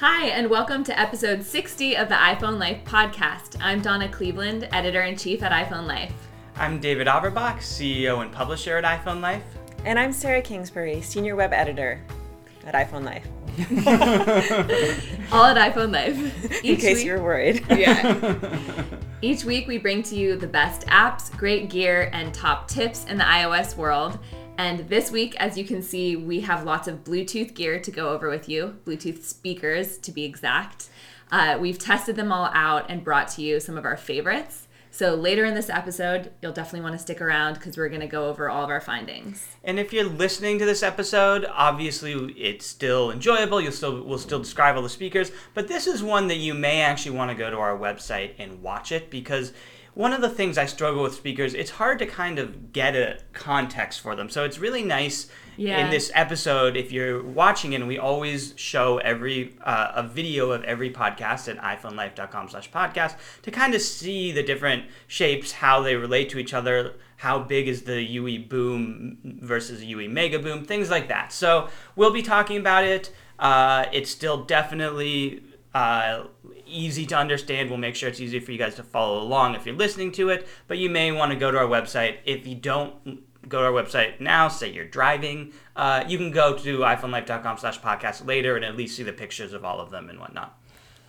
Hi, and welcome to episode 60 of the iPhone Life podcast. I'm Donna Cleveland, editor in chief at iPhone Life. I'm David Averbach, CEO and publisher at iPhone Life. And I'm Sarah Kingsbury, senior web editor at iPhone Life. All at iPhone Life. In case you're worried. Yeah. Each week, we bring to you the best apps, great gear, and top tips in the iOS world. And this week, as you can see, we have lots of Bluetooth gear to go over with you, Bluetooth speakers to be exact. Uh, we've tested them all out and brought to you some of our favorites. So later in this episode, you'll definitely want to stick around because we're going to go over all of our findings. And if you're listening to this episode, obviously it's still enjoyable. You'll still we'll still describe all the speakers, but this is one that you may actually want to go to our website and watch it because one of the things I struggle with speakers, it's hard to kind of get a context for them. So it's really nice Yeah. in this episode if you're watching it. And we always show every uh, a video of every podcast at iPhoneLife.com/podcast to kind of see the different shapes, how they relate to each other. How big is the UE boom versus UE mega boom? Things like that. So we'll be talking about it. Uh, it's still definitely uh, easy to understand. We'll make sure it's easy for you guys to follow along if you're listening to it. But you may want to go to our website. If you don't go to our website now, say you're driving, uh, you can go to iPhoneLife.com slash podcast later and at least see the pictures of all of them and whatnot.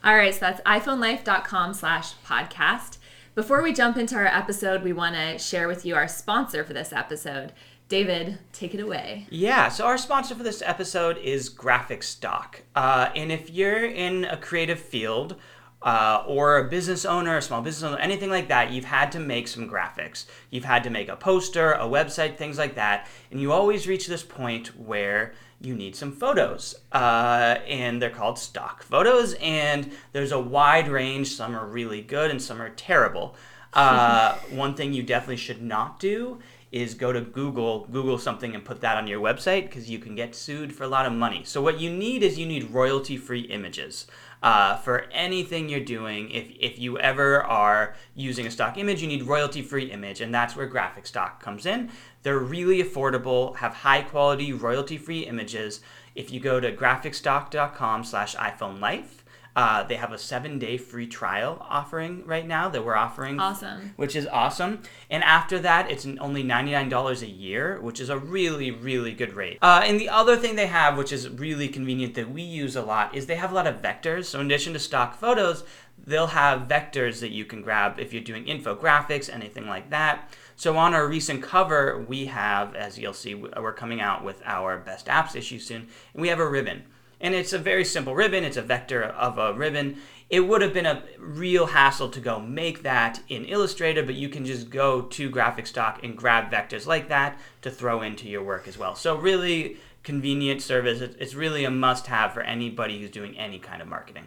All right, so that's iPhoneLife.com slash podcast. Before we jump into our episode, we want to share with you our sponsor for this episode. David, take it away. Yeah, so our sponsor for this episode is Graphic Stock. Uh, and if you're in a creative field, uh, or a business owner, a small business owner, anything like that, you've had to make some graphics. You've had to make a poster, a website, things like that. And you always reach this point where you need some photos. Uh, and they're called stock photos. And there's a wide range. Some are really good and some are terrible. Uh, one thing you definitely should not do is go to Google, Google something and put that on your website because you can get sued for a lot of money. So what you need is you need royalty-free images. Uh, for anything you're doing, if, if you ever are using a stock image, you need royalty-free image, and that's where Graphic Stock comes in. They're really affordable, have high-quality royalty-free images. If you go to graphicstock.com slash iPhone Life, uh, they have a seven-day free trial offering right now that we're offering Awesome. which is awesome. And after that, it's only $99 a year, which is a really, really good rate. Uh, and the other thing they have, which is really convenient that we use a lot, is they have a lot of vectors. So in addition to stock photos, they'll have vectors that you can grab if you're doing infographics, anything like that. So on our recent cover, we have, as you'll see, we're coming out with our best apps issue soon, and we have a ribbon. And it's a very simple ribbon, it's a vector of a ribbon. It would have been a real hassle to go make that in Illustrator, but you can just go to Graphic Stock and grab vectors like that to throw into your work as well. So, really convenient service. It's it's really a must have for anybody who's doing any kind of marketing.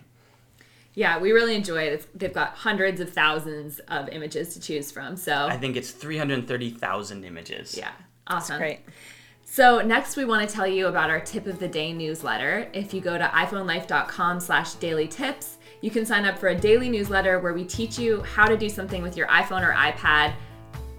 Yeah, we really enjoy it. It's, they've got hundreds of thousands of images to choose from. So, I think it's 330,000 images. yeah, awesome. Great. So next we want to tell you about our tip of the day newsletter. If you go to iPhoneLife.com slash daily tips, you can sign up for a daily newsletter where we teach you how to do something with your iPhone or iPad,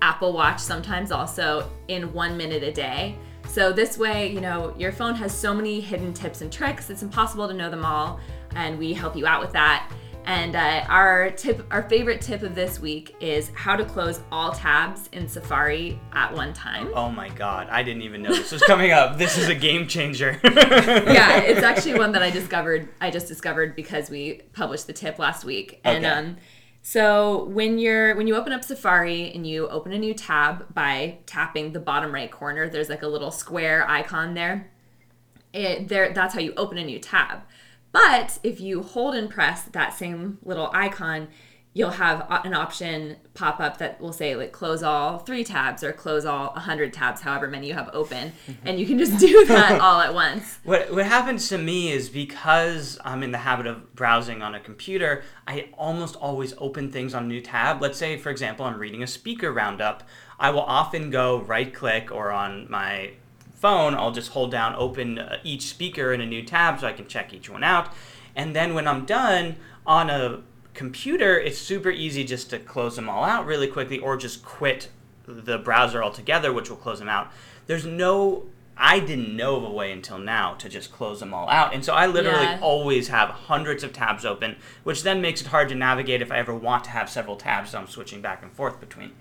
Apple Watch sometimes also, in one minute a day. So this way, you know, your phone has so many hidden tips and tricks, it's impossible to know them all, and we help you out with that. And uh, our tip, our favorite tip of this week is how to close all tabs in Safari at one time. Oh my god, I didn't even know this was coming up. This is a game changer. yeah, it's actually one that I discovered. I just discovered because we published the tip last week. And Okay. um, so when you're when you open up Safari and you open a new tab by tapping the bottom right corner, there's like a little square icon there. It, there, that's how you open a new tab. But if you hold and press that same little icon, you'll have an option pop up that will say like close all three tabs or close all 100 tabs, however many you have open, mm-hmm. and you can just do that all at once. What what happens to me is because I'm in the habit of browsing on a computer, I almost always open things on a new tab. Let's say, for example, I'm reading a speaker roundup. I will often go right click or on my phone, I'll just hold down open uh, each speaker in a new tab so I can check each one out. And then when I'm done on a computer, it's super easy just to close them all out really quickly or just quit the browser altogether, which will close them out. There's no I didn't know of a way until now to just close them all out. And so I literally Yeah. always have hundreds of tabs open, which then makes it hard to navigate if I ever want to have several tabs that I'm switching back and forth between.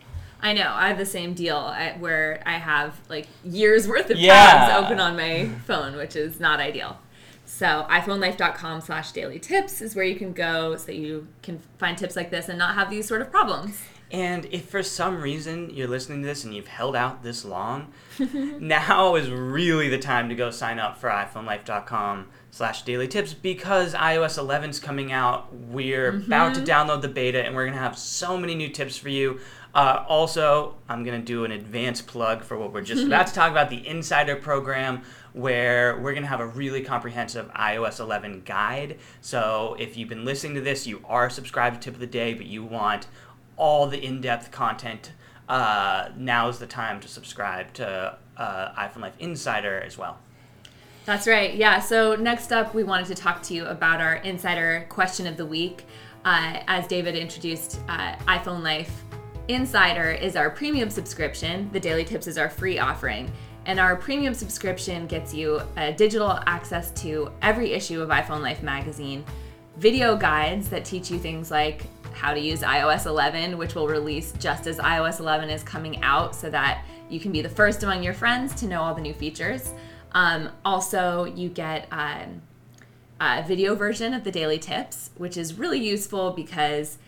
I know. I have the same deal I, where I have like years worth of Yeah. tabs open on my phone, which is not ideal. So iPhoneLife.com slash daily tips is where you can go so that you can find tips like this and not have these sort of problems. And if for some reason you're listening to this and you've held out this long, now is really the time to go sign up for iPhoneLife.com slash daily tips because iOS 11 is coming out. We're about to mm-hmm. download the beta and we're going to have so many new tips for you. Uh, also, I'm going to do an advanced plug for what we're just about to talk about the Insider program, where we're going to have a really comprehensive iOS 11 guide. So, if you've been listening to this, you are subscribed to Tip of the Day, but you want all the in-depth content, uh, now is the time to subscribe to uh, iPhone Life Insider as well. That's right. Yeah. So next up, we wanted to talk to you about our insider question of the week. Uh, as David introduced, uh, iPhone Life Insider is our premium subscription. The Daily Tips is our free offering. And our premium subscription gets you digital access to every issue of iPhone Life magazine, video guides that teach you things like how to use iOS 11, which will release just as iOS 11 is coming out so that you can be the first among your friends to know all the new features. Um, also, you get um, a video version of the daily tips, which is really useful because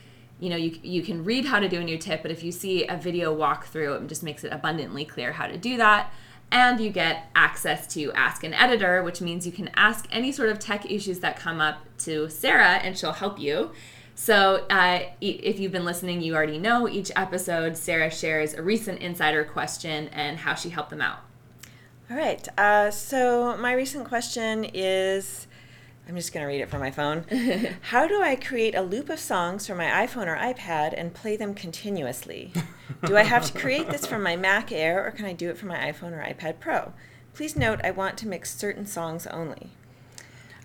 you know you, you can read how to do a new tip, but if you see a video walkthrough, it just makes it abundantly clear how to do that. And you get access to Ask an Editor, which means you can ask any sort of tech issues that come up to Sarah, and she'll help you. So, uh, if you've been listening, you already know each episode, Sarah shares a recent insider question and how she helped them out. All right. Uh, so my recent question is I'm just going to read it from my phone. How do I create a loop of songs from my iPhone or iPad and play them continuously? Do I have to create this from my Mac Air or can I do it from my iPhone or iPad Pro? Please note I want to mix certain songs only.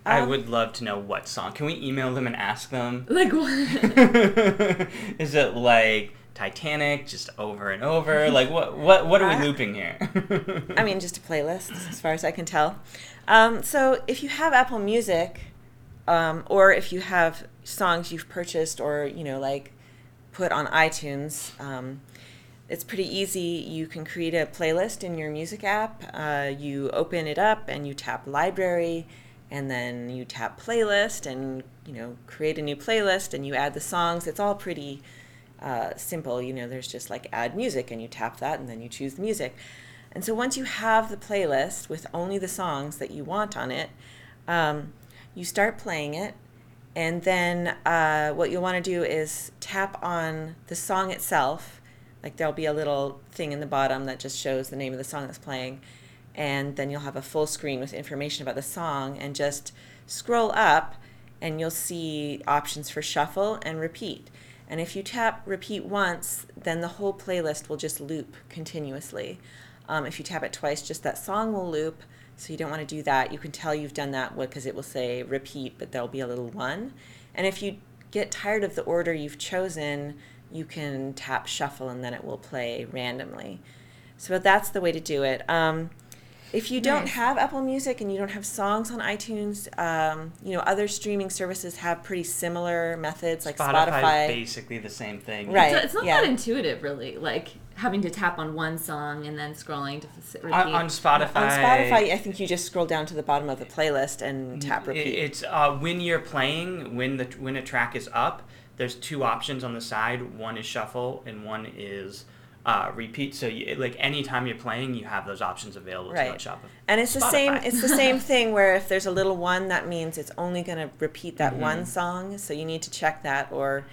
I Um, would love to know what song. Can we email them and ask them? Like, what? Is it like Titanic just over and over? Like what what what are Uh, we looping here? I mean, just a playlist, as far as I can tell. Um, so if you have Apple Music, um, or if you have songs you've purchased or you know like put on iTunes, um, it's pretty easy. You can create a playlist in your music app. Uh, you open it up and you tap Library, and then you tap Playlist, and you know create a new playlist, and you add the songs. It's all pretty uh, simple. You know, there's just like add music, and you tap that, and then you choose the music. And so once you have the playlist with only the songs that you want on it, um, you start playing it. And then uh, what you'll want to do is tap on the song itself. Like there'll be a little thing in the bottom that just shows the name of the song that's playing. And then you'll have a full screen with information about the song and just scroll up and you'll see options for shuffle and repeat. And if you tap repeat once, then the whole playlist will just loop continuously. Um, if you tap it twice, just that song will loop. So you don't want to do that. You can tell you've done that because it will say repeat, but there'll be a little one. And if you get tired of the order you've chosen, you can tap shuffle and then it will play randomly. So that's the way to do it. Um, if you don't Nice. have Apple Music and you don't have songs on iTunes, um, you know other streaming services have pretty similar methods, like Spotify, Spotify. basically the same thing. Right. It's, it's not yeah. that intuitive, really. Like having to tap on one song and then scrolling to repeat. On, on Spotify, On Spotify, I think you just scroll down to the bottom of the playlist and tap repeat. it's uh, when you're playing when the when a track is up. There's two options on the side. One is shuffle and one is uh, repeat. So you, like anytime you're playing, you have those options available Right. to shop. And it's the same. It's the same thing where if there's a little one, that means it's only going to repeat that Mm-hmm. one song. So you need to check that. Or,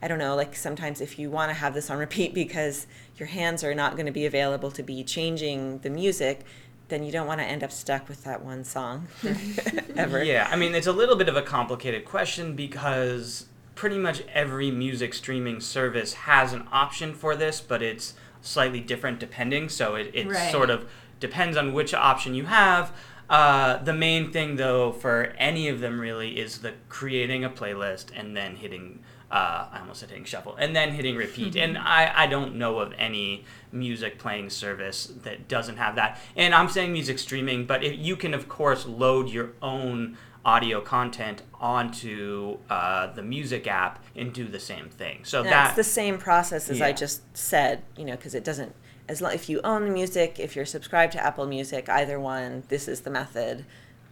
I don't know. Like sometimes if you want to have this on repeat because your hands are not going to be available to be changing the music, then you don't want to end up stuck with that one song ever. Yeah, I mean, it's a little bit of a complicated question because pretty much every music streaming service has an option for this, but it's slightly different depending. So it, it Right. sort of depends on which option you have. Uh, the main thing, though, for any of them really is the creating a playlist and then hitting uh, I almost said hitting shuffle, and then hitting repeat. and I, I don't know of any music playing service that doesn't have that. And I'm saying music streaming, but if you can, of course, load your own audio content onto uh, the music app and do the same thing. So that's that the same process as I just said, you know, because it doesn't, as long, if you own the music, if you're subscribed to Apple Music, either one, this is the method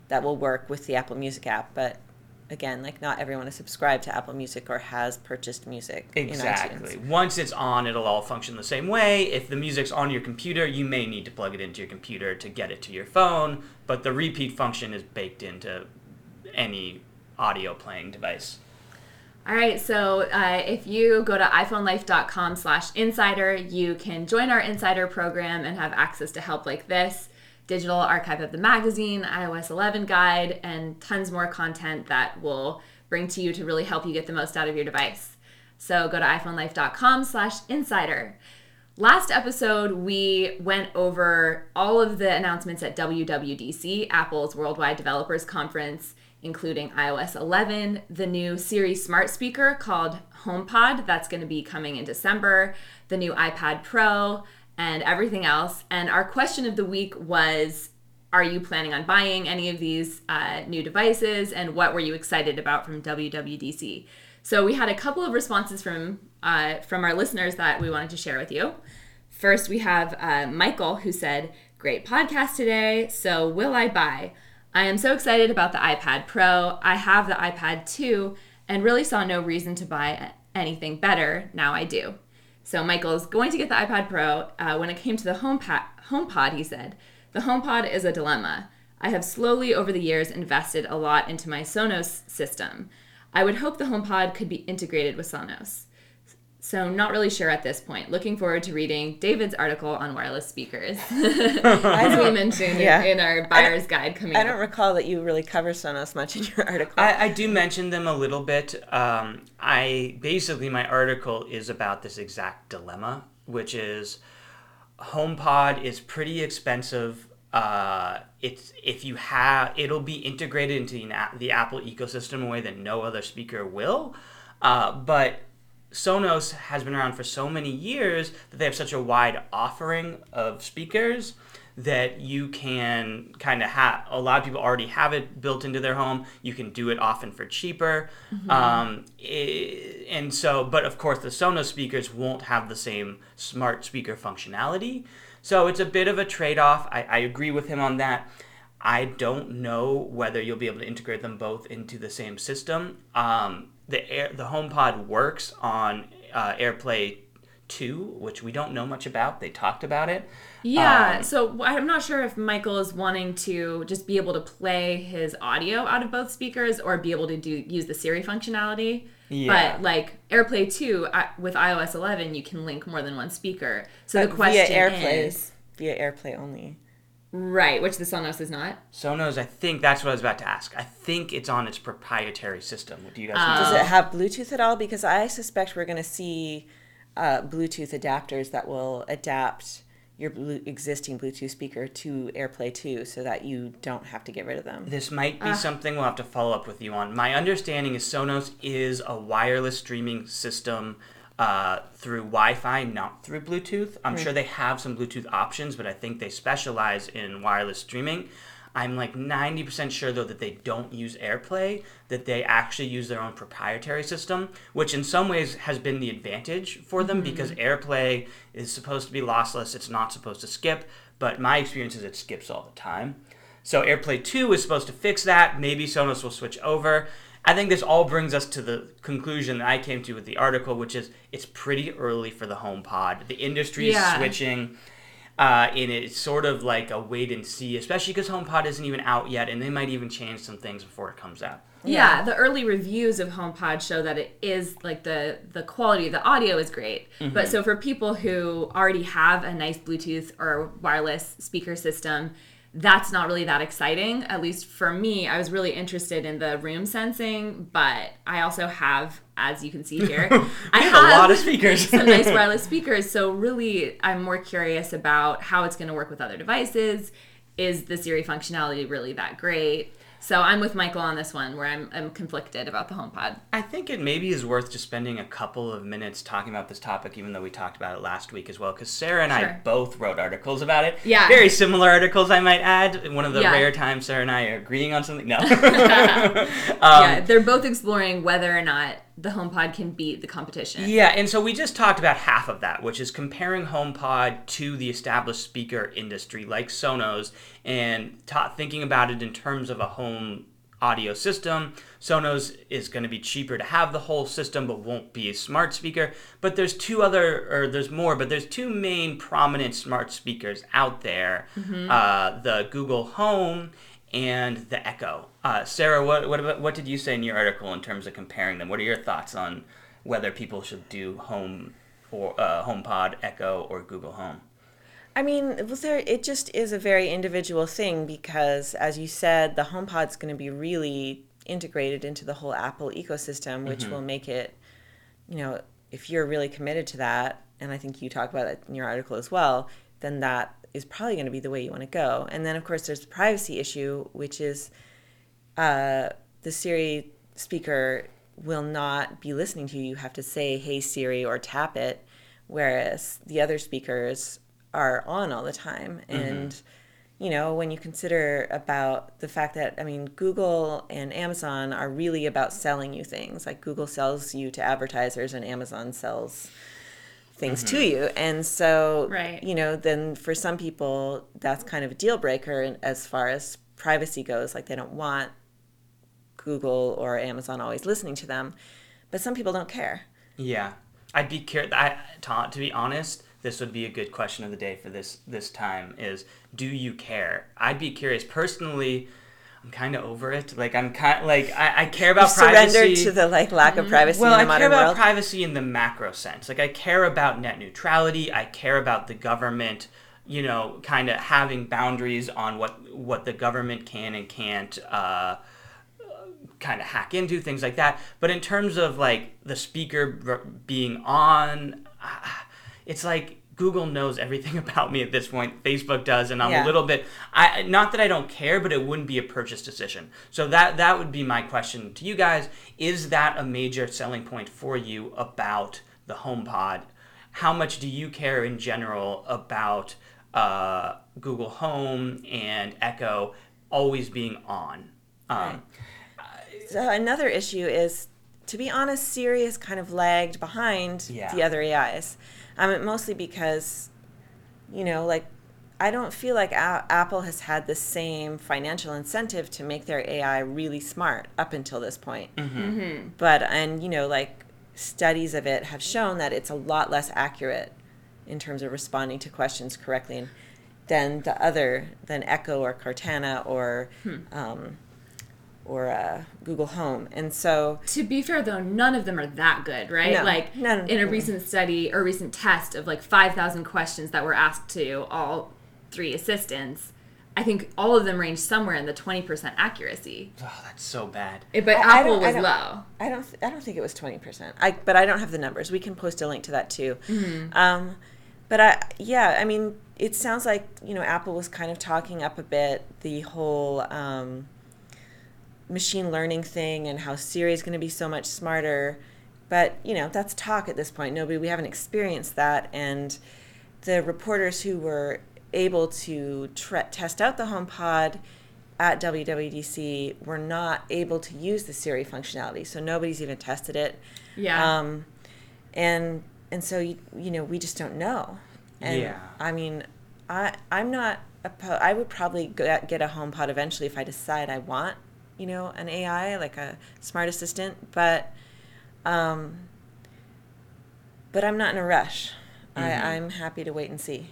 that will work with the Apple Music app. But again, like not everyone is subscribed to Apple Music or has purchased music Exactly. iTunes. Once it's on, it'll all function the same way. If the music's on your computer, you may need to plug it into your computer to get it to your phone, but the repeat function is baked into any audio playing device. All right, so uh, if you go to iPhoneLife.com slash insider, you can join our insider program and have access to help like this, digital archive of the magazine, iOS 11 guide, and tons more content that will bring to you to really help you get the most out of your device. So go to iPhoneLife.com slash insider. Last episode, we went over all of the announcements at WWDC, Apple's Worldwide Developers Conference, including iOS 11, the new Siri smart speaker called HomePod that's going to be coming in December, the new iPad Pro, and everything else. And our question of the week was Are you planning on buying any of these uh, new devices? And what were you excited about from WWDC? So we had a couple of responses from uh, from our listeners that we wanted to share with you. First, we have uh, Michael who said, "Great podcast today. So will I buy? I am so excited about the iPad Pro. I have the iPad 2 and really saw no reason to buy anything better. Now I do." So Michael is going to get the iPad Pro. Uh, when it came to the HomePod, HomePod, he said, "The HomePod is a dilemma. I have slowly over the years invested a lot into my Sonos system. I would hope the HomePod could be integrated with Sonos. So not really sure at this point. Looking forward to reading David's article on wireless speakers, as we mentioned Yeah. in, in our buyer's guide coming up. I don't recall that you really cover Sonos much in your article. I, I do mention them a little bit. Um, I basically my article is about this exact dilemma, which is HomePod is pretty expensive. Uh, it's if you have it'll be integrated into the, the Apple ecosystem in a way that no other speaker will. Uh, but Sonos has been around for so many years that they have such a wide offering of speakers that you can kind of have a lot of people already have it built into their home. You can do it often for cheaper. Um, i- and so but of course the sonos speakers won't have the same smart speaker functionality. So it's a bit of a trade-off. I, I agree with him on that. I don't know whether you'll be able to integrate them both into the same system. Um, the air the homepod works on uh, airplay 2 which we don't know much about they talked about it Yeah, Um, so I'm not sure if Michael is wanting to just be able to play his audio out of both speakers or be able to do use the Siri functionality. Yeah. But like AirPlay 2 uh, with iOS 11, you can link more than one speaker. So the But question via AirPlay, is via AirPlay only. Right, which the Sonos is not. Sonos, I think that's what I was about to ask. I think it's on its proprietary system. Do you guys know? Does it have Bluetooth at all? Because I suspect we're going to see uh, Bluetooth adapters that will adapt your blue, existing Bluetooth speaker to AirPlay 2 so that you don't have to get rid of them. This might be something we'll have to follow up with you on. My understanding is Sonos is a wireless streaming system uh, through Wi-Fi, not through Bluetooth. I'm sure they have some Bluetooth options, but I think they specialize in wireless streaming. I'm like 90% sure though that they don't use AirPlay, that they actually use their own proprietary system, which in some ways has been the advantage for them because AirPlay is supposed to be lossless, it's not supposed to skip, but my experience is it skips all the time. So AirPlay 2 is supposed to fix that. Maybe Sonos will switch over. I think this all brings us to the conclusion that I came to with the article, which is it's pretty early for the HomePod. The industry is Yeah. switching, uh, and it's sort of like a wait and see, especially because HomePod isn't even out yet, and they might even change some things before it comes out. Yeah, the early reviews of HomePod show that it is like the the quality of the audio is great. But so for people who already have a nice Bluetooth or wireless speaker system, that's not really that exciting. At least for me, I was really interested in the room sensing, but I also have, as you can see here, I have a lot of speakers. some nice wireless speakers. So really, I'm more curious about how it's going to work with other devices. Is the Siri functionality really that great? So I'm with Michael on this one, where I'm, I'm conflicted about the HomePod. I think it maybe is worth just spending a couple of minutes talking about this topic, even though we talked about it last week as well, because Sarah and I both wrote articles about it. Yeah. Very similar articles, I might add. One of the Yeah. rare times Sarah and I are agreeing on something. No. yeah, Um, they're both exploring whether or not the HomePod can beat the competition. Yeah, and so we just talked about half of that, which is comparing HomePod to the established speaker industry like Sonos and ta- thinking about it in terms of a home audio system. Sonos is going to be cheaper to have the whole system but won't be a smart speaker. But there's two other, or there's more, but there's two main prominent smart speakers out there uh, the Google Home and the Echo. Uh, Sarah, what, what, about, what did you say in your article in terms of comparing them? What are your thoughts on whether people should do Home or uh, HomePod, Echo, or Google Home? I mean, well, there it just is a very individual thing because, as you said, the HomePod's going to be really integrated into the whole Apple ecosystem, which will make it, you know, if you're really committed to that, and I think you talk about it in your article as well, then that is probably going to be the way you want to go. And then, of course, there's the privacy issue, which is uh, the Siri speaker will not be listening to you. You have to say, "Hey Siri" or tap it, whereas the other speakers are on all the time. And you know, when you consider about the fact that I mean, Google and Amazon are really about selling you things. Like Google sells you to advertisers, and Amazon sells things to mm-hmm. you. And so, Right. you know, then for some people, that's kind of a deal breaker as far as privacy goes. Like they don't want Google or Amazon always listening to them. But some people don't care. Yeah, I'd be curious. I, to, to be honest, this would be a good question of the day for this this time. Is do you care? I'd be curious personally. I'm kind of over it. Like I'm kind like I, I care about You've privacy. surrendered to the like lack of privacy well, in the I care about world. privacy in the macro sense. Like I care about net neutrality. I care about the government. You know, kind of having boundaries on what what the government can and can't. Uh, kind of hack into things like that but in terms of like the speaker being on ah, it's like google knows everything about me at this point facebook does and i'm Yeah. a little bit i not that i don't care but it wouldn't be a purchase decision so that that would be my question to you guys is that a major selling point for you about the homepod how much do you care in general about uh, google home and echo always being on um, Right. So another issue is, to be honest, Siri has kind of lagged behind Yeah. the other AIs. Um, mostly because, you know, like I don't feel like A- Apple has had the same financial incentive to make their AI really smart up until this point. But and you know, like studies of it have shown that it's a lot less accurate in terms of responding to questions correctly than the other than Echo or Cortana or um, or uh, Google Home. And so To be fair, though, none of them are that good, right? No, like none. in a recent study or recent test of like 5,000 questions that were asked to all three assistants, I think all of them range somewhere in the 20% accuracy. Oh, that's so bad. Eh, But I- I Apple I was don't- low. I don't th- I don't think it was twenty percent. I but I don't have the numbers. We can post a link to that too. Um, but I yeah, I mean, it sounds like you know Apple was kind of talking up a bit the whole um, machine learning thing and how Siri is going to be so much smarter. But you know that's talk at this point. Nobody we haven't experienced that, and the reporters who were able to tre- test out the HomePod at WWDC were not able to use the Siri functionality, so nobody's even tested it. Yeah. Um, and and so you, you know we just don't know. And Yeah. I mean, I I'm not. Oppo- I would probably get, get a HomePod eventually if I decide I want, you know, an AI like a smart assistant. But, um, but I'm not in a rush. I, I'm happy to wait and see.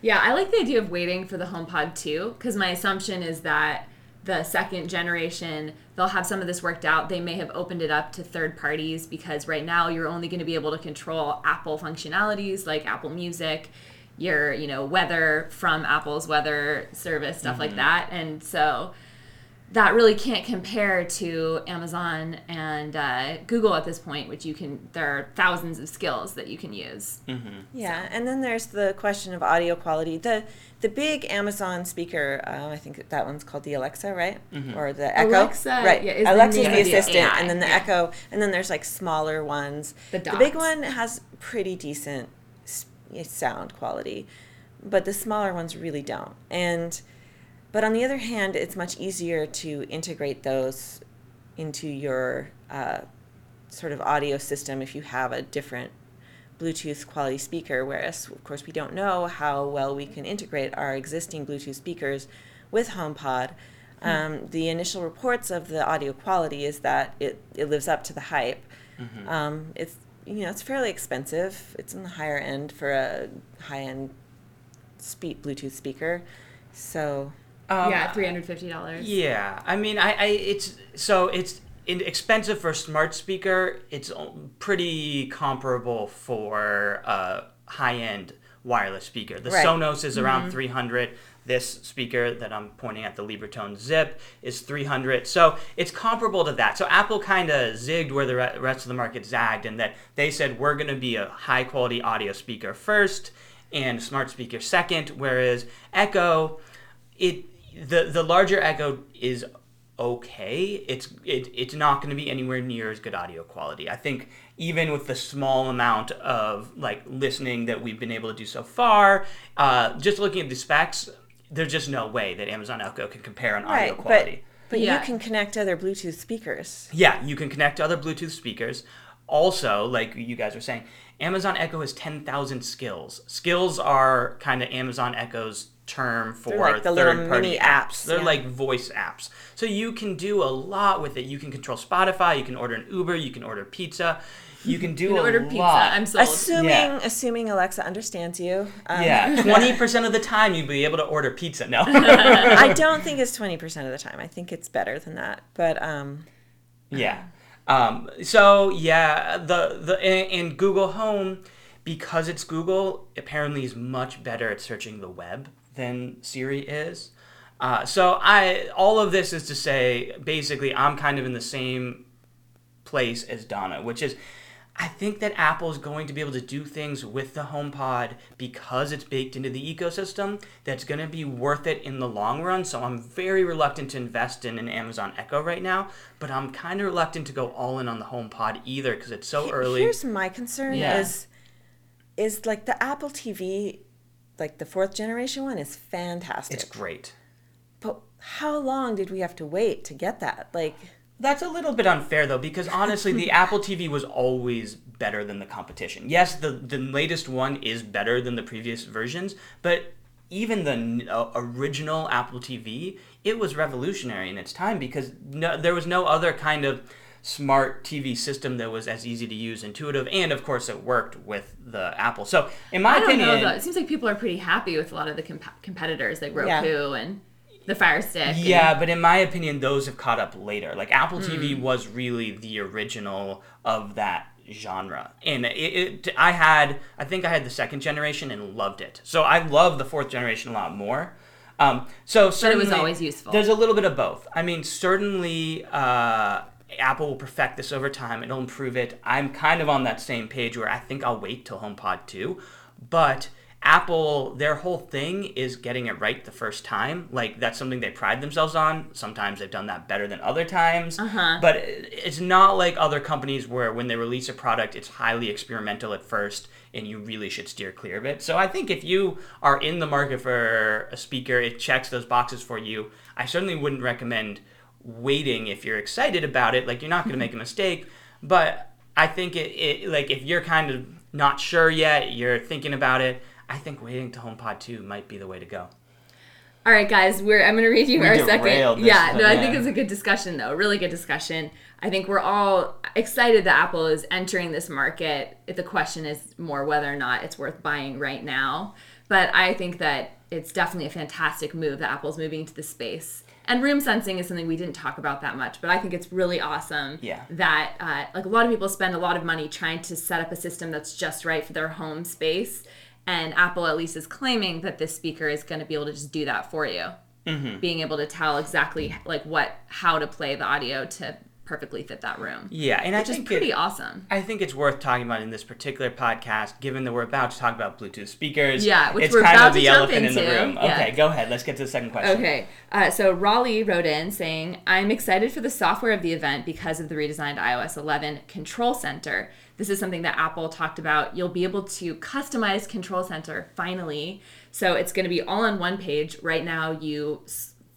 Yeah, I like the idea of waiting for the HomePod too, because my assumption is that the second generation, they'll have some of this worked out. They may have opened it up to third parties because right now you're only going to be able to control Apple functionalities like Apple Music, your, you know, weather from Apple's weather service, stuff like that. And so that really can't compare to Amazon and uh, Google at this point, which you can. There are thousands of skills that you can use. Yeah, and then there's the question of audio quality. The the big Amazon speaker, uh, I think that one's called the Alexa, right? Or the Echo, Alexa, right? yeah, is the Alexa's the the assistant, AI, and then the yeah. Echo, and then there's like smaller ones. The big one has pretty decent sound quality, but the smaller ones really don't. And but on the other hand, it's much easier to integrate those into your uh, sort of audio system if you have a different Bluetooth quality speaker. Whereas, of course, we don't know how well we can integrate our existing Bluetooth speakers with HomePod. Um, the initial reports of the audio quality is that it, it lives up to the hype. Um, it's you know it's fairly expensive. It's in the higher end for a high end speed Bluetooth speaker. So Um, yeah, three hundred fifty dollars. Yeah, I mean, I, I it's so it's expensive for a smart speaker. It's pretty comparable for a high-end wireless speaker. The Right. Sonos is around 300. This speaker that I'm pointing at, the Libratone Zip, is 300. So it's comparable to that. So Apple kind of zigged where the re- rest of the market zagged, and that they said we're going to be a high-quality audio speaker first and smart speaker second, whereas Echo it the the larger echo is okay it's it, it's not going to be anywhere near as good audio quality i think even with the small amount of like listening that we've been able to do so far uh, just looking at the specs there's just no way that amazon echo can compare on audio right, quality but but Yeah. you can connect other Bluetooth speakers. yeah, you can connect other Bluetooth speakers. Also, like you guys were saying, Amazon Echo has 10,000 skills. Skills are kind of Amazon Echo's term for like the little third-party mini apps. apps, They're yeah. like voice apps. So you can do a lot with it. You can control Spotify, you can order an Uber, you can order pizza. You can do You can a order lot. pizza. I'm sold. Assuming Yeah. assuming Alexa understands you. Um, yeah, 20% of the time you'd be able to order pizza. No. I don't think it's twenty percent of the time. I think it's better than that. But um, Yeah. Um, so yeah, the the and, and Google Home, because it's Google, apparently is much better at searching the web than Siri is. Uh, so I all of this is to say, basically, I'm kind of in the same place as Donna, which is I think that Apple is going to be able to do things with the HomePod because it's baked into the ecosystem that's going to be worth it in the long run. So I'm very reluctant to invest in an Amazon Echo right now, but I'm kind of reluctant to go all in on the HomePod either because it's so early. here's my concern: Yeah. is is like the Apple TV, like the fourth generation one, is fantastic. It's great. but how long did we have to wait to get that? Like, That's a little bit unfair though, because honestly, the Apple TV was always better than the competition. Yes, the the latest one is better than the previous versions, but even the uh, original Apple TV, it was revolutionary in its time because no, there was no other kind of smart TV system that was as easy to use, intuitive, and of course it worked with the Apple. So, in my I don't opinion, know though. It seems like people are pretty happy with a lot of the comp- competitors like Roku Yeah. and the Fire Stick. and- Yeah, but in my opinion, those have caught up later. Like Apple TV Hmm. was really the original of that genre, and it, it, I had, I think I had the second generation and loved it. So I love the fourth generation a lot more. Um, so it was always useful. There's a little bit of both. I mean, certainly. Uh, Apple will perfect this over time. It'll improve it. I'm kind of on that same page where I think I'll wait till HomePod 2. But Apple, their whole thing is getting it right the first time. Like that's something they pride themselves on. Sometimes they've done that better than other times. Uh-huh. But it's not like other companies where when they release a product, it's highly experimental at first, and you really should steer clear of it. So I think if you are in the market for a speaker, it checks those boxes for you. I certainly wouldn't recommend waiting if you're excited about it. Like you're not going to make a mistake, but I think it, it like if you're kind of not sure yet, you're thinking about it. I think waiting to HomePod 2 might be the way to go. All right, guys, we're I'm going to read you We our second. this, yeah, but no, I think it's a good discussion though. Really good discussion. I think we're all excited that Apple is entering this market. The question is more whether or not it's worth buying right now. But I think that it's definitely a fantastic move that Apple's moving into the space. And room sensing is something we didn't talk about that much, but I think it's really awesome Yeah. that uh, like a lot of people spend a lot of money trying to set up a system that's just right for their home space. And Apple at least is claiming that this speaker is going to be able to just do that for you. being able to tell exactly like what how to play the audio to perfectly fit that room. Yeah, and I think pretty it, awesome. I think it's worth talking about in this particular podcast, given that we're about to talk about Bluetooth speakers. Yeah, which it's we're kind about of to the jump elephant in the into. room. Yeah. Okay, go ahead. Let's get to the second question. Okay, uh, so Raleigh wrote in saying, I'm excited for the software of the event because of the redesigned iOS 11 Control Center. This is something that Apple talked about. You'll be able to customize Control Center finally. So it's going to be all on one page. Right now, you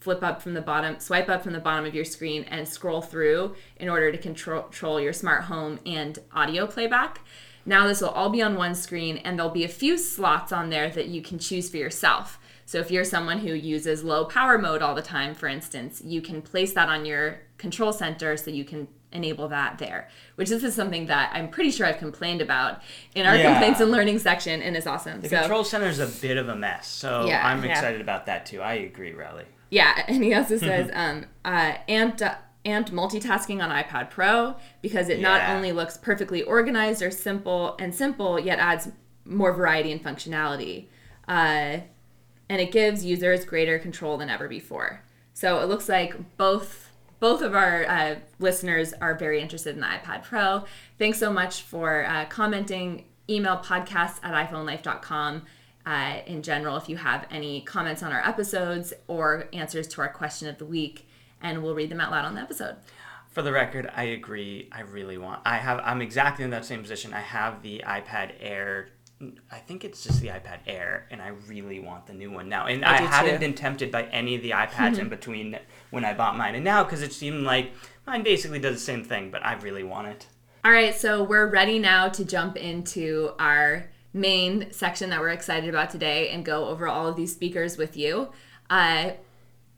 flip up from the bottom, swipe up from the bottom of your screen, and scroll through in order to control, control your smart home and audio playback. Now, this will all be on one screen, and there'll be a few slots on there that you can choose for yourself. So, if you're someone who uses low power mode all the time, for instance, you can place that on your control center so you can enable that there, which this is something that I'm pretty sure I've complained about in our Yeah. complaints and learning section, and it's awesome. The so, control center is a bit of a mess, so Yeah. I'm Yeah. excited about that too. I agree, Riley. Yeah, and he also says um, uh, amped amped multitasking on iPad Pro because it not only looks perfectly organized or simple and simple, yet adds more variety and functionality, uh, and it gives users greater control than ever before. So it looks like both both of our uh, listeners are very interested in the iPad Pro. Thanks so much for uh, commenting. Email podcasts at iPhoneLife.com uh, in general if you have any comments on our episodes or answers to our question of the week, and we'll read them out loud on the episode. For the record, I agree. I really want. I have. I'm exactly in that same position. I have the iPad Air. I think it's just the iPad Air, and I really want the new one now. And I, do hadn't too. been tempted by any of the iPads in between when I bought mine and now because it seemed like mine basically does the same thing, but I really want it. All right, so we're ready now to jump into our main section that we're excited about today and go over all of these speakers with you. Uh,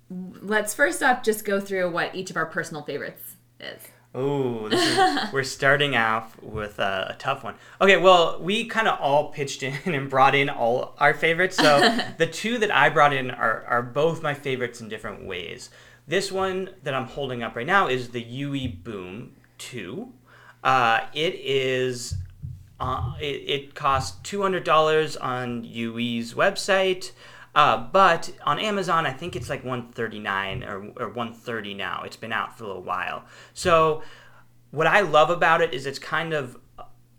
let's first up just go through what each of our personal favorites is. Oh, we're starting off with a, a tough one. Okay, well, we kind of all pitched in and brought in all our favorites. So the two that I brought in are, are both my favorites in different ways. This one that I'm holding up right now is the UE Boom 2. Uh, it is uh, it, it costs $200 on UE's website. Uh, but on Amazon, I think it's like 139 or, or 130 now. It's been out for a little while. So what I love about it is it's kind of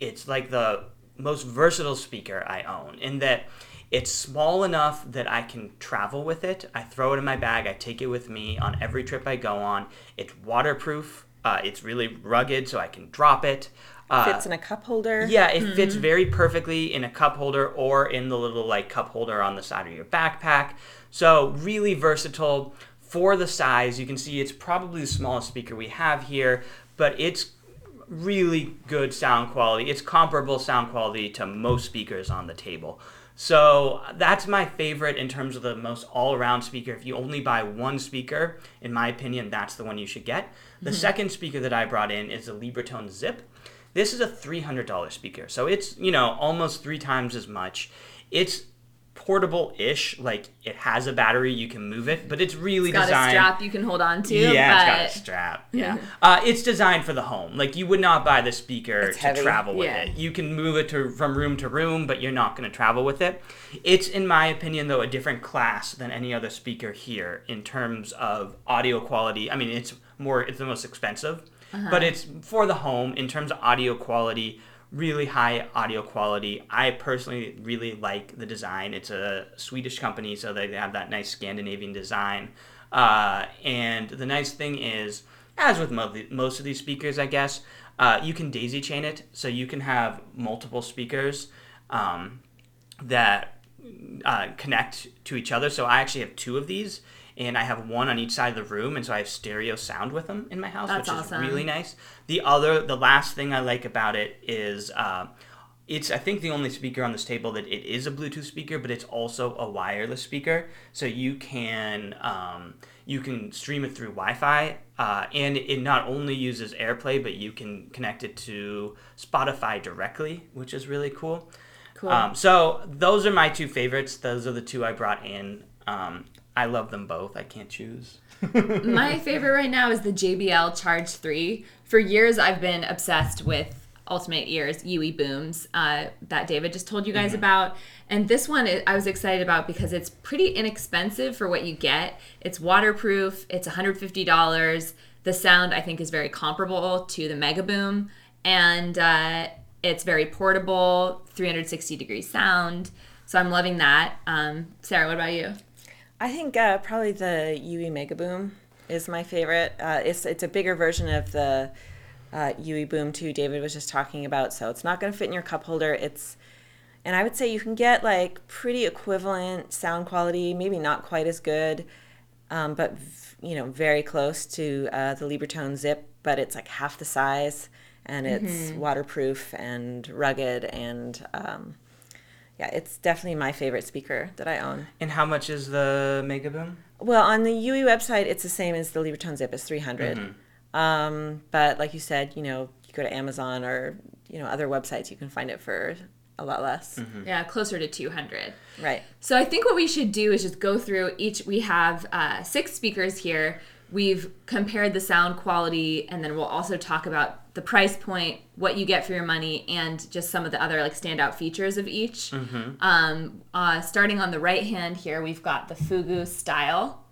it's like the most versatile speaker I own in that it's small enough that I can travel with it. I throw it in my bag. I take it with me on every trip I go on. It's waterproof. Uh, it's really rugged, so I can drop it. Uh, Fits in a cup holder. yeah, it fits very perfectly in a cup holder or in the little like cup holder on the side of your backpack. So really versatile for the size. You can see it's probably the smallest speaker we have here, but it's really good sound quality. It's comparable sound quality to most speakers on the table. So that's my favorite in terms of the most all-around speaker. If you only buy one speaker, in my opinion, that's the one you should get. The second speaker that I brought in is the Libratone Zip. This is a $300 speaker, so it's, you know, almost three times as much. It's portable-ish, like it has a battery, you can move it, but it's really Got designed a strap you can hold on to. yeah, but it's got a strap. Yeah, uh, it's designed for the home. Like you would not buy the speaker It's to heavy. travel with Yeah. it. You can move it to from room to room, but you're not going to travel with it. It's, in my opinion, though, a different class than any other speaker here in terms of audio quality. I mean, it's more, it's the most expensive, but it's for the home in terms of audio quality. Really high audio quality. I personally really like the design. It's a Swedish company, so they have that nice Scandinavian design. Uh, and the nice thing is, as with mo- most of these speakers, I guess, uh, you can daisy chain it, so you can have multiple speakers um, that uh, connect to each other. So I actually have two of these, and I have one on each side of the room, and so I have stereo sound with them in my house, That's which awesome. is really nice. The other, the last thing I like about it is. Uh, it's I think the only speaker on this table that it is a Bluetooth speaker, but it's also a wireless speaker. So you can um, you can stream it through Wi-Fi, uh, and it not only uses AirPlay, but you can connect it to Spotify directly, which is really cool. Cool. Um, so those are my two favorites. Those are the two I brought in. Um, I love them both. I can't choose. My favorite right now is the JBL Charge 3. For years, I've been obsessed with Ultimate Ears UE booms uh, that David just told you guys Mm-hmm. about. And this one I- I was excited about because it's pretty inexpensive for what you get. It's waterproof, it's $150. The sound, I think, is very comparable to the Mega Boom. And uh, it's very portable, 360 degree sound. So I'm loving that. Um, Sarah, what about you? I think uh, probably the UE Mega Boom is my favorite. Uh, it's it's a bigger version of the uh, UE Boom 2 David was just talking about. So it's not going to fit in your cup holder. It's and I would say you can get like pretty equivalent sound quality, maybe not quite as good, um, but v- you know very close to uh, the Libratone Zip. But it's like half the size, and it's waterproof and rugged, and um, yeah, it's definitely my favorite speaker that I own. And how much is the Mega Boom? Well, on the UE website, it's the same as the Libratone Zip. It's 300. Um, but like you said, you know, you go to Amazon or, you know, other websites, you can find it for a lot less. Yeah, closer to 200. Right. So I think what we should do is just go through each. We have uh, six speakers here. We've compared the sound quality, and then we'll also talk about the price point, what you get for your money, and just some of the other like standout features of each. Um, uh, starting on the right hand here, we've got the Fugoo Style.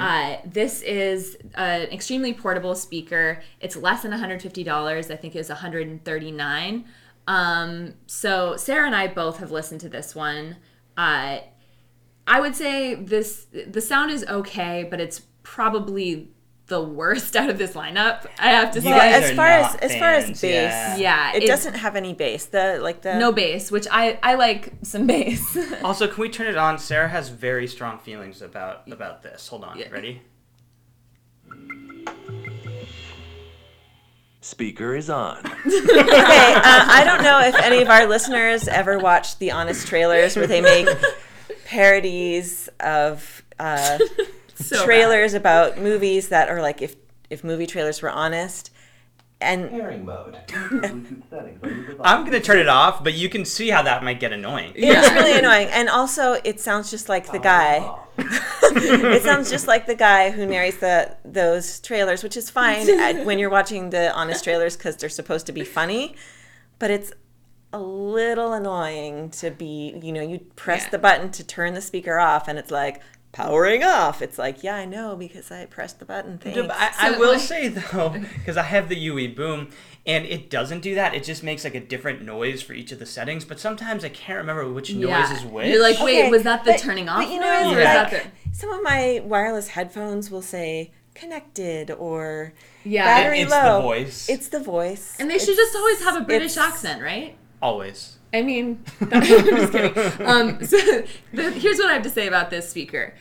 Uh, this is an extremely portable speaker. It's less than $150. I think it was 139 um, so Sarah and I both have listened to this one. Uh, I would say this the sound is okay, but it's probably the worst out of this lineup. I have to You say. As far as not as far as bass, yeah. Yeah, it, it- doesn't have any bass. The like the no bass, which I I like some bass. Also, can we turn it on? Sarah has very strong feelings about about this. Hold on. Yeah. Ready? Speaker is on. okay, uh, I don't know if any of our listeners ever watched the Honest trailers where they make parodies of uh, So bad. trailers about movies that are like if if movie trailers were honest. And Pairing mode. Bluetooth settings on your device. I'm gonna turn it off, but you can see how that might get annoying. it's really annoying. And also, it sounds just like the guy. it sounds just like the guy who narrates the those trailers, which is fine at, when you're watching the honest trailers because they're supposed to be funny. But it's a little annoying to be, you know, you press Yeah. the button to turn the speaker off, and it's like powering off. It's like, yeah, I know because I pressed the button. Thanks. I, I will say though, because I have the UE Boom, and it doesn't do that. It just makes like a different noise for each of the settings. But sometimes I can't remember which noise is which. You're like, wait, Okay, was that the but- turning but off you noise, know, or is like, that the some of my wireless headphones will say connected or Yeah. battery it's low. the voice. It's the voice. and they should just always have a British accent, right? always. I mean, I'm just kidding. Um, so the, here's what I have to say about this speaker.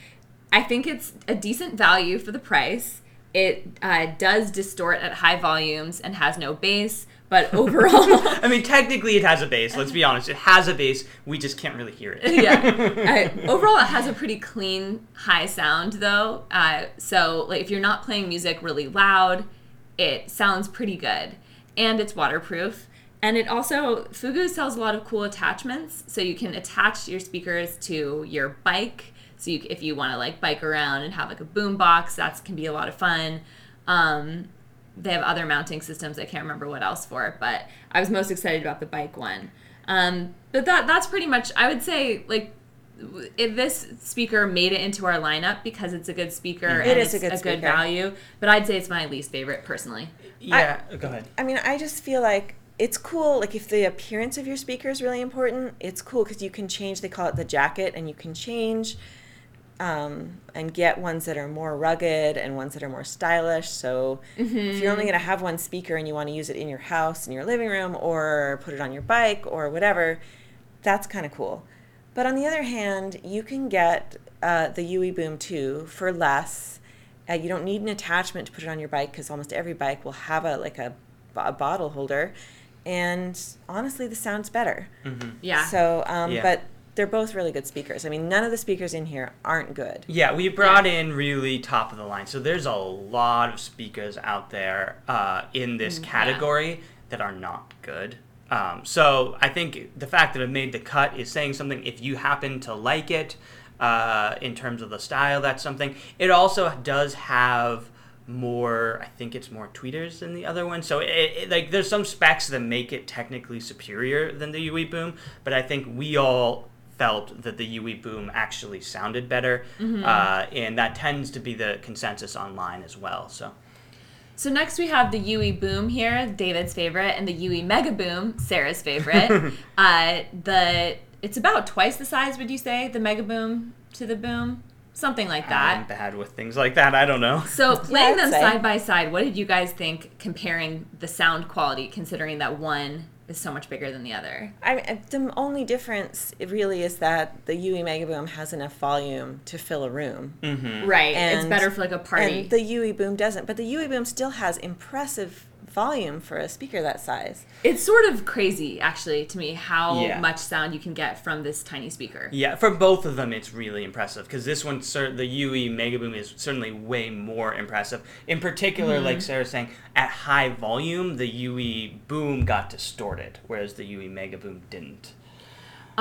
I think it's a decent value for the price. It uh, does distort at high volumes and has no bass, but overall, I mean, technically, it has a bass. Let's be honest. It has a bass. We just can't really hear it. yeah. I, overall, it has a pretty clean high sound, though. Uh, so, like, if you're not playing music really loud, it sounds pretty good, and it's waterproof. And it also Fugoo sells a lot of cool attachments, so you can attach your speakers to your bike. So you, if you want to like bike around and have like a boom box, that can be a lot of fun. Um, they have other mounting systems. I can't remember what else for, but I was most excited about the bike one. Um, but that that's pretty much. I would say like if this speaker made it into our lineup because it's a good speaker It and is it's a good speaker. value. But I'd say it's my least favorite personally. Yeah. go ahead. I mean, I just feel like it's cool. Like if the appearance of your speaker is really important, it's cool because you can change. They call it the jacket, and you can change um, and get ones that are more rugged and ones that are more stylish. So if you're only going to have one speaker and you want to use it in your house, in your living room, or put it on your bike or whatever, that's kind of cool. But on the other hand, you can get uh, the UE Boom 2 for less. Uh, you don't need an attachment to put it on your bike because almost every bike will have a like a, a bottle holder, and honestly, the sound's better. Yeah. So, um, Yeah. but they're both really good speakers. I mean, none of the speakers in here aren't good. Yeah, we brought in really top of the line. So there's a lot of speakers out there uh, in this category that are not good. Um, so I think the fact that it made the cut is saying something. If you happen to like it, uh, in terms of the style, that's something. It also does have more. I think it's more tweeters than the other one. So it, it, like there's some specs that make it technically superior than the UE Boom, but I think we all felt that the UE Boom actually sounded better, uh, and that tends to be the consensus online as well. So. So next we have the UE Boom here, David's favorite, and the UE Mega Boom, Sarah's favorite. uh, the it's about twice the size, would you say, the Mega Boom to the Boom, something like that. I'm bad with things like that. I don't know. So playing I'd them say. side by side, what did you guys think comparing the sound quality, considering that one is so much bigger than the other? I mean, the only difference really is that the UE Mega Boom has enough volume to fill a room. Mm-hmm. Right, And, it's better for like a party. And the UE Boom doesn't. But the UE Boom still has impressive volume for a speaker that size. it's sort of crazy, actually, to me how Yeah. much sound you can get from this tiny speaker. Yeah, for both of them, it's really impressive because this one, cer- the UE Mega Boom, is certainly way more impressive. In particular, Mm-hmm. like Sarah's saying, at high volume, the UE Boom got distorted, whereas the UE Mega Boom didn't.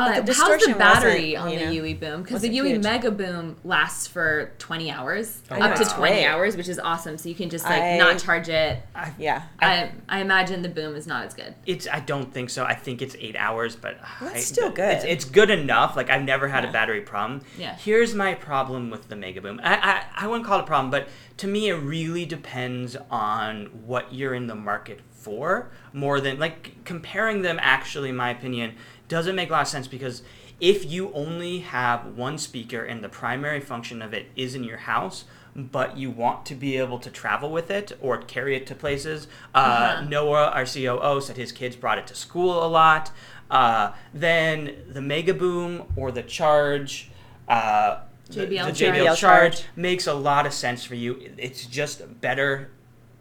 Uh, the how's the battery on you the know, UE Boom? Because the wasn't UE huge. Mega Boom lasts for 20 hours, Oh, up to 20 Great. hours, which is awesome. So you can just like I- not charge it. Yeah. I, I imagine the Boom is not as good. It's I don't think so. I think it's eight hours, but That's I- still good. It's, it's good enough. Like I've never had a battery problem. Yeah. Here's my problem with the Mega Boom. I, I I wouldn't call it a problem, but to me it really depends on what you're in the market for more than like comparing them. Actually, in my opinion, doesn't make a lot of sense because if you only have one speaker and the primary function of it is in your house but you want to be able to travel with it or carry it to places uh, Uh-huh. noah our coo said his kids brought it to school a lot uh, then the mega boom or the charge uh, the- JBL the. JBL JBL charge Charge. makes a lot of sense for you it's just better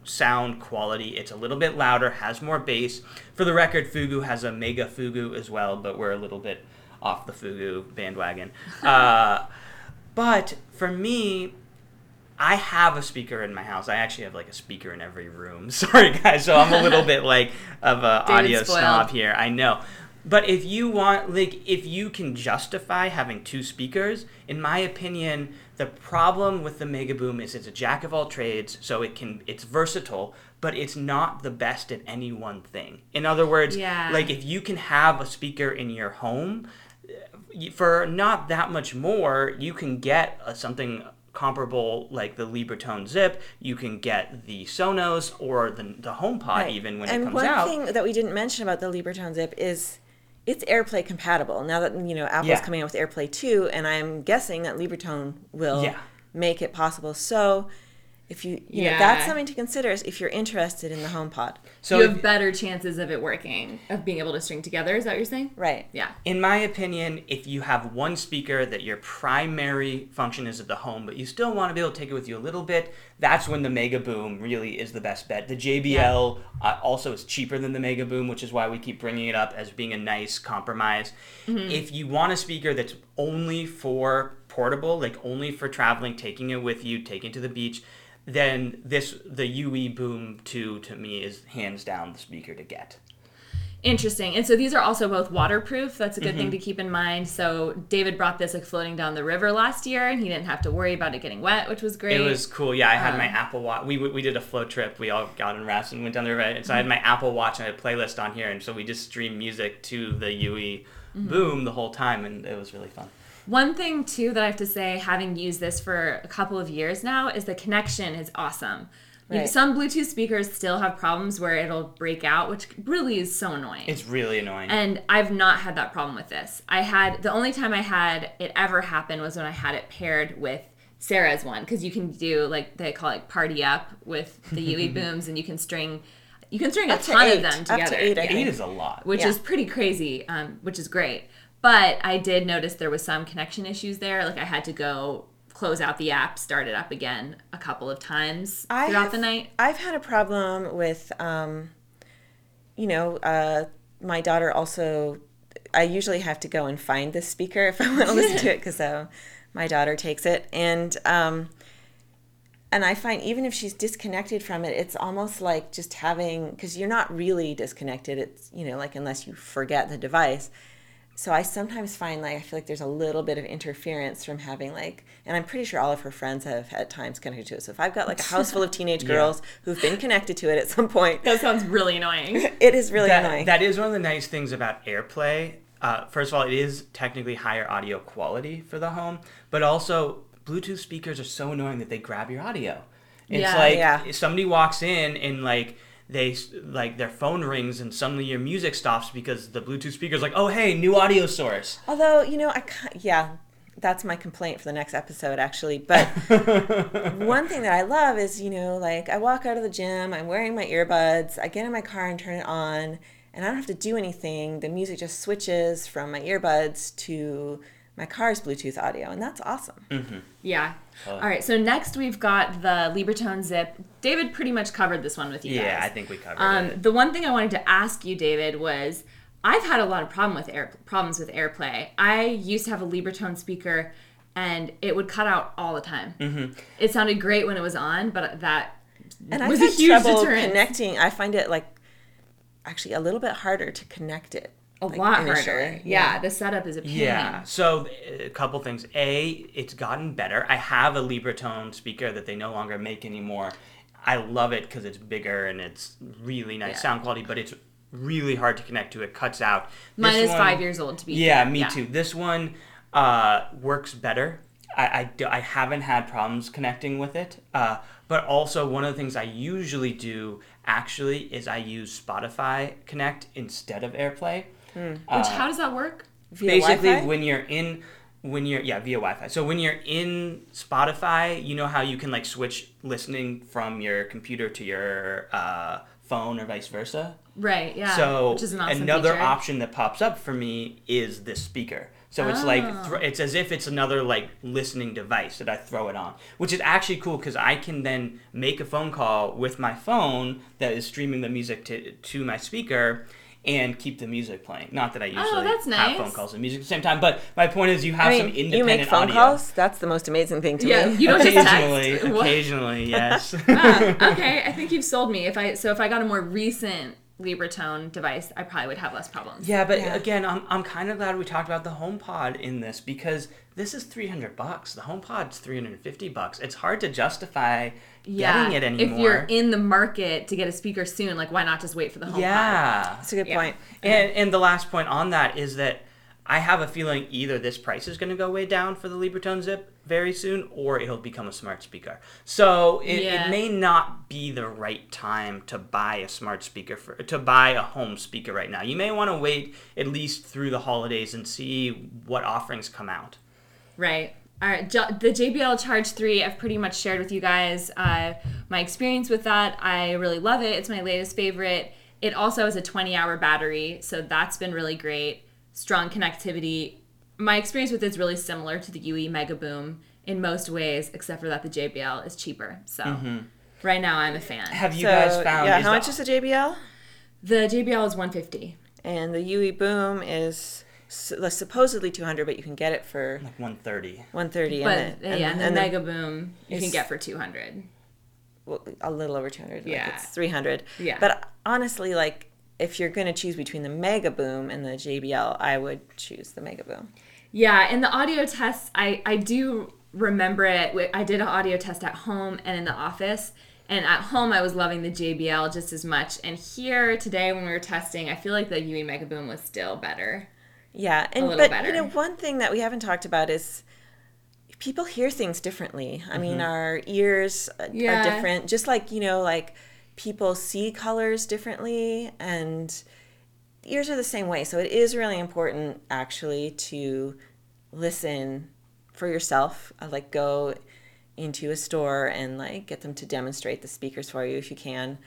sound quality. It's a little bit louder, has more bass. For the record, Fugoo has a mega Fugoo as well, but we're a little bit off the Fugoo bandwagon. Uh, but for me, I have a speaker in my house. I actually have like a speaker in every room. Sorry, guys. So I'm a little bit like of a David audio spoiled. snob here. I know. But if you want, like, if you can justify having two speakers, in my opinion, the problem with the Mega Boom is it's a jack of all trades, so it can, it's versatile, but it's not the best at any one thing. In other words, Yeah. like if you can have a speaker in your home, for not that much more, you can get uh, something comparable like the Libratone Zip. You can get the Sonos or the the HomePod Right. even when and it comes out. And one thing that we didn't mention about the Libratone Zip is it's AirPlay compatible. Now that you know Apple's Yeah. coming out with AirPlay 2, and I'm guessing that Libratone will Yeah. make it possible. So if you, you know, Yeah. that's something to consider if you're interested in the HomePod. so you if- have better chances of it working, of being able to string together. Is that what you're saying? Right. Yeah. in my opinion, if you have one speaker that your primary function is at the home, but you still want to be able to take it with you a little bit, that's when the Mega Boom really is the best bet. The JBL uh, also is cheaper than the Mega Boom, which is why we keep bringing it up as being a nice compromise. If you want a speaker that's only for portable, like only for traveling, taking it with you, taking it to the beach, then this the UE Boom 2 to me is hands down the speaker to get. Interesting. And so these are also both waterproof. That's a good Mm-hmm. thing to keep in mind. So David brought this like floating down the river last year, and he didn't have to worry about it getting wet, which was great. It was cool. Yeah, I had my Um, Apple Watch. We, we did a float trip. We all got in rafts and went down the river. And so I had my Apple Watch and I had a playlist on here. And so we just streamed music to the UE Boom the whole time. And it was really fun. One thing too that I have to say, having used this for a couple of years now, is the connection is awesome. You- Right. Some Bluetooth speakers still have problems where it'll break out, which really is so annoying. It's really annoying. And I've not had that problem with this. I had the only time I had it ever happen was when I had it paired with Sarah's one because you can do like they call it party up with the UE booms and you can string you can string a Up to ton eight. of them together. Up to eight, Yeah. Eight is a lot. which Yeah. is pretty crazy, um, which is great. But I did notice there was some connection issues there. Like I had to go close out the app, start it up again a couple of times I throughout have- the night. I've had a problem with, um, you know, uh, my daughter also. I usually have to go and find this speaker if I want to listen to it because uh, my daughter takes it, and um, and I find even if she's disconnected from it, it's almost like just having because you're not really disconnected. It's you know like unless you forget the device. So I sometimes find like I feel like there's a little bit of interference from having like, and I'm pretty sure all of her friends have at times connected to it. So if I've got like a house full of teenage girls who've been connected to it at some point, That sounds really annoying. it is really that, annoying. that is one of the nice things about AirPlay. Uh, first of all, it is technically higher audio quality for the home, but also Bluetooth speakers are so annoying that they grab your audio. It's Yeah. like Yeah. if somebody walks in and like they like their phone rings and suddenly your music stops because the Bluetooth speaker's like, oh hey, new audio source. Although you know, I yeah, that's my complaint for the next episode actually. But one thing that I love is you know, like I walk out of the gym, I'm wearing my earbuds, I get in my car and turn it on, and I don't have to do anything. The music just switches from my earbuds to my car's Bluetooth audio, and that's awesome. Yeah. All right. So next we've got the Libratone Zip. David pretty much covered this one with you guys. Yeah, guys. I think we covered Um, it. the one thing I wanted to ask you, David, was I've had a lot of problem with air problems with AirPlay. I used to have a Libratone speaker, and it would cut out all the time. Mm-hmm. It sounded great when it was on, but that And was I've a had huge trouble deterrent. connecting. I find it like actually a little bit harder to connect it. A like, lot initially. harder. Yeah. the setup is a pain. Yeah. So a couple things. A, it's gotten better. I have a Libratone speaker that they no longer make anymore. I love it because it's bigger and it's really nice Yeah. sound quality, but it's really hard to connect to. It cuts out. Mine This is one- five years old to be. Yeah, fair. me too. This one uh, works better. I, I, do- I haven't had problems connecting with it. Uh, but also, one of the things I usually do actually is I use Spotify Connect instead of AirPlay. Which Uh, how does that work? Via basically Wi-Fi? when you're in when you're yeah via wi-fi so when you're in spotify you know how you can like switch listening from your computer to your uh, phone or vice versa Right. Yeah. so which is an awesome another feature. option that pops up for me is this speaker so it's like Oh. thr it's as if it's another like listening device that i throw it on which is actually cool because i can then make a phone call with my phone that is streaming the music to, to my speaker and keep the music playing. Not that I usually Oh, that's have phone calls and music at the same time, but my point is you have I some independent you make phone audio. calls. That's the most amazing thing to Yeah, me. you don't just occasionally, text. What? occasionally, yes. Ah, okay, I think you've sold me. If I so if I got a more recent Libratone device, I probably would have less problems. Yeah, but Yeah. again, I'm, I'm kind of glad we talked about the HomePod in this because this is 300 bucks. The HomePod's 350 bucks. It's hard to justify getting it anymore. If you're in the market to get a speaker soon, like why not just wait for the HomePod? yeah. That's a good Yeah. point. And and the last point on that is that I have a feeling either this price is going to go way down for the Libratone Zip very soon, or it'll become a smart speaker. So it, Yeah. it may not be the right time to buy a smart speaker for to buy a home speaker right now. You may want to wait at least through the holidays and see what offerings come out. Right. All right. The JBL Charge 3, I've pretty much shared with you guys uh, my experience with that. I really love it. It's my latest favorite. It also has a 20 hour battery, so that's been really great. Strong connectivity. My experience with it is really similar to the UE Mega Boom in most ways, except for that the JBL is cheaper. So right now I'm a fan. Have you so, guys found? yeah, is how the- much is the JBL? The JBL is 150. And the UE Boom is s- supposedly 200, but you can get it for like 130? 130. But and the, yeah, and the and the- Mega Boom you can get for 200. well, a little over 200. Yeah. Like it's 300. Yeah. But honestly, like if you're going to choose between the Mega Boom and the JBL, I would choose the Mega Boom. Yeah, in the audio tests, I, I do remember it. I did an audio test at home and in the office. And at home, I was loving the JBL just as much. And here today, when we were testing, I feel like the UE Mega Boom was still better. Yeah, and but better. you know one thing that we haven't talked about is people hear things differently. I mean, our ears Yeah. are different. Just like you know, like people see colors differently, and ears are the same way. So it is really important, actually, to listen for yourself. Uh, like go into a store and like get them to demonstrate the speakers for you if you can.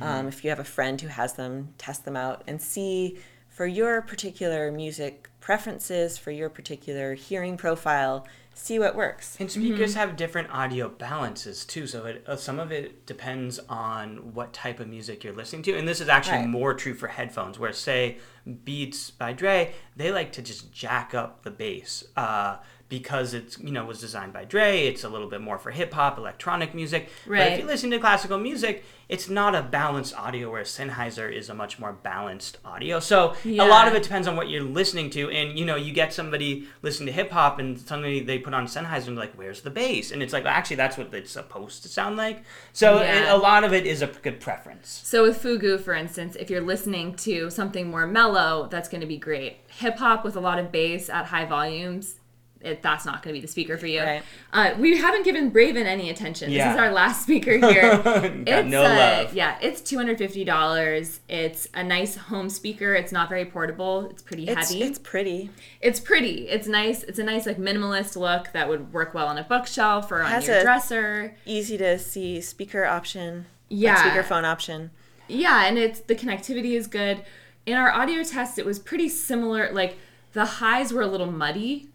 Um, if you have a friend who has them, test them out and see for your particular music preferences, for your particular hearing profile, see what works. And speakers have different audio balances too, so it, uh, some of it depends on what type of music you're listening to. And this is actually Right. more true for headphones, where say Beats by Dre, they like to just jack up the bass uh, because it's you know was designed by Dre. It's a little bit more for hip hop, electronic music. But Right. if you listen to classical music, it's not a balanced audio. Where Sennheiser is a much more balanced audio. So a lot of it depends on what you're listening to, and you know you get somebody listening to hip hop, and suddenly they put on Sennheiser and like, where's the bass? And it's like actually that's what it's supposed to sound like. So Yeah. it, a lot of it is a good preference. So with Fugoo, for instance, if you're listening to something more mellow, that's going to be great. Hip hop with a lot of bass at high volumes, it, that's not going to be the speaker for you. Right. Uh, we haven't given Braven any attention. Yeah. This is our last speaker here. Got no uh, love. Yeah, it's two hundred fifty dollars. It's a nice home speaker. It's not very portable. It's pretty It's, heavy. it's pretty. It's pretty. It's nice. It's a nice like minimalist look that would work well on a bookshelf or on Has your a- dresser. Easy to see speaker option. like Yeah. speakerphone option. Yeah, and it's the connectivity is good. In our audio test, it was pretty similar. Like the highs were a little muddy.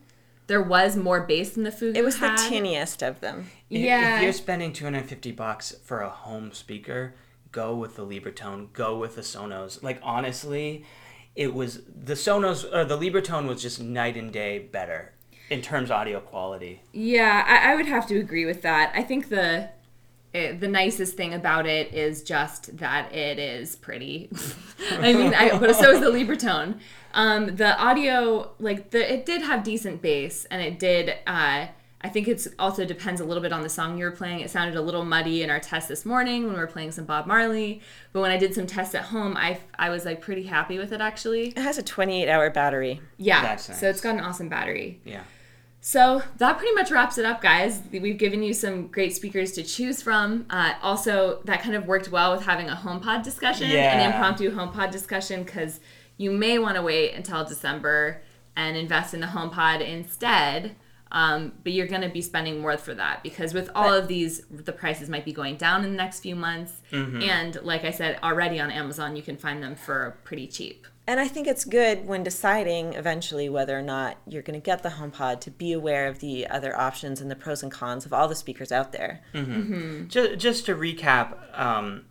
There was more bass than the Fugoo It was the tiniest of them. If- Yeah. If you're spending 250 bucks for a home speaker, go with the Libratone, go with the Sonos. Like honestly, it was the Sonos or the Libratone was just night and day better in terms of audio quality. Yeah, I, I would have to agree with that. I think the it, the nicest thing about it is just that it is pretty. I mean, I, but so is the Libratone. Um, the audio, like the, it did have decent bass, and it did. Uh, I think it's also depends a little bit on the song you're playing. It sounded a little muddy in our test this morning when we were playing some Bob Marley. But when I did some tests at home, I I was like pretty happy with it actually. It has a 28 hour battery. Yeah, That's so it's got an awesome battery. Yeah. So that pretty much wraps it up, guys. We've given you some great speakers to choose from. Uh, also, that kind of worked well with having a HomePod discussion, an Yeah. impromptu HomePod discussion, because you may want to wait until December and invest in the HomePod instead. Um, but you're going to be spending more for that because with all of these, the prices might be going down in the next few months. And like I said, already on Amazon, you can find them for pretty cheap. And I think it's good when deciding eventually whether or not you're going to get the HomePod to be aware of the other options and the pros and cons of all the speakers out there. Just, just to recap, um,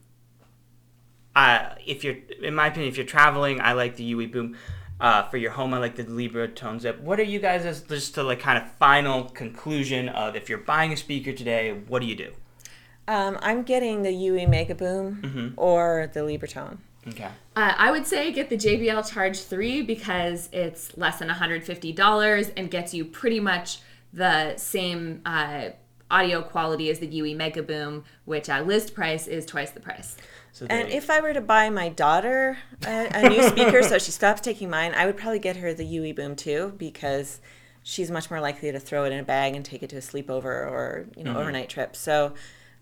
uh, if you're, in my opinion, if you're traveling, I like the UE Boom. Uh, for your home, I like the Libratone Zip. What are you guys as just to like kind of final conclusion of if you're buying a speaker today, what do you do? Um, I'm getting the UE Mega Boom or the Libratone. Okay. Uh, I would say get the JBL Charge 3 because it's less than $150 and gets you pretty much the same uh, audio quality as the UE Mega Boom, which at list price is twice the price. So And if I were to buy my daughter a, a new speaker so she stops taking mine, I would probably get her the UE Boom too because she's much more likely to throw it in a bag and take it to a sleepover or you know overnight trip. So,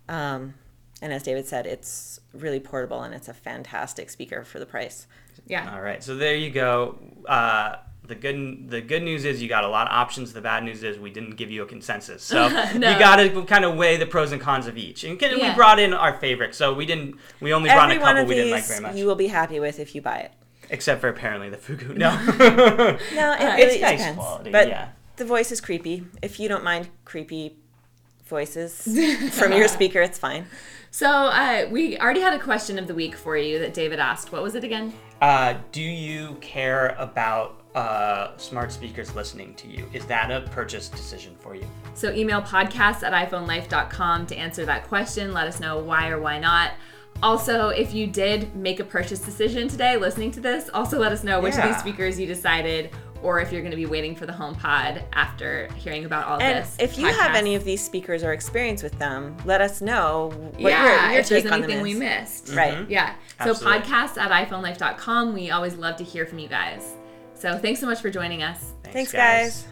um, and as David said, it's really portable and it's a fantastic speaker for the price. Yeah. All right, so there you go. Uh, the good the good news is you got a lot of options. The bad news is we didn't give you a consensus, so No. you got to kind of weigh the pros and cons of each. And Yeah. we brought in our favorites, so we didn't. We only brought Every in a couple of we didn't like very much, you will be happy with if you buy it. except for apparently the Fugoo. No, No, it really it's nice depends. quality, but yeah. the voice is creepy. If you don't mind creepy voices from your speaker, it's fine. So uh, we already had a question of the week for you that David asked. What was it again? Uh, do you care about uh, smart speakers listening to you? Is that a purchase decision for you? So email podcast at iPhoneLife.com to answer that question. Let us know why or why not. Also, if you did make a purchase decision today listening to this, also let us know which of these speakers you decided or if you're going to be waiting for the HomePod after hearing about all And this. if you have any of these speakers or experience with them, let us know what yeah, your, your if there's take on them anything we is. missed. Right. Mm-hmm. Yeah. So Absolutely. podcast at iPhoneLife.com. We always love to hear from you guys. So thanks so much for joining us. Thanks, guys.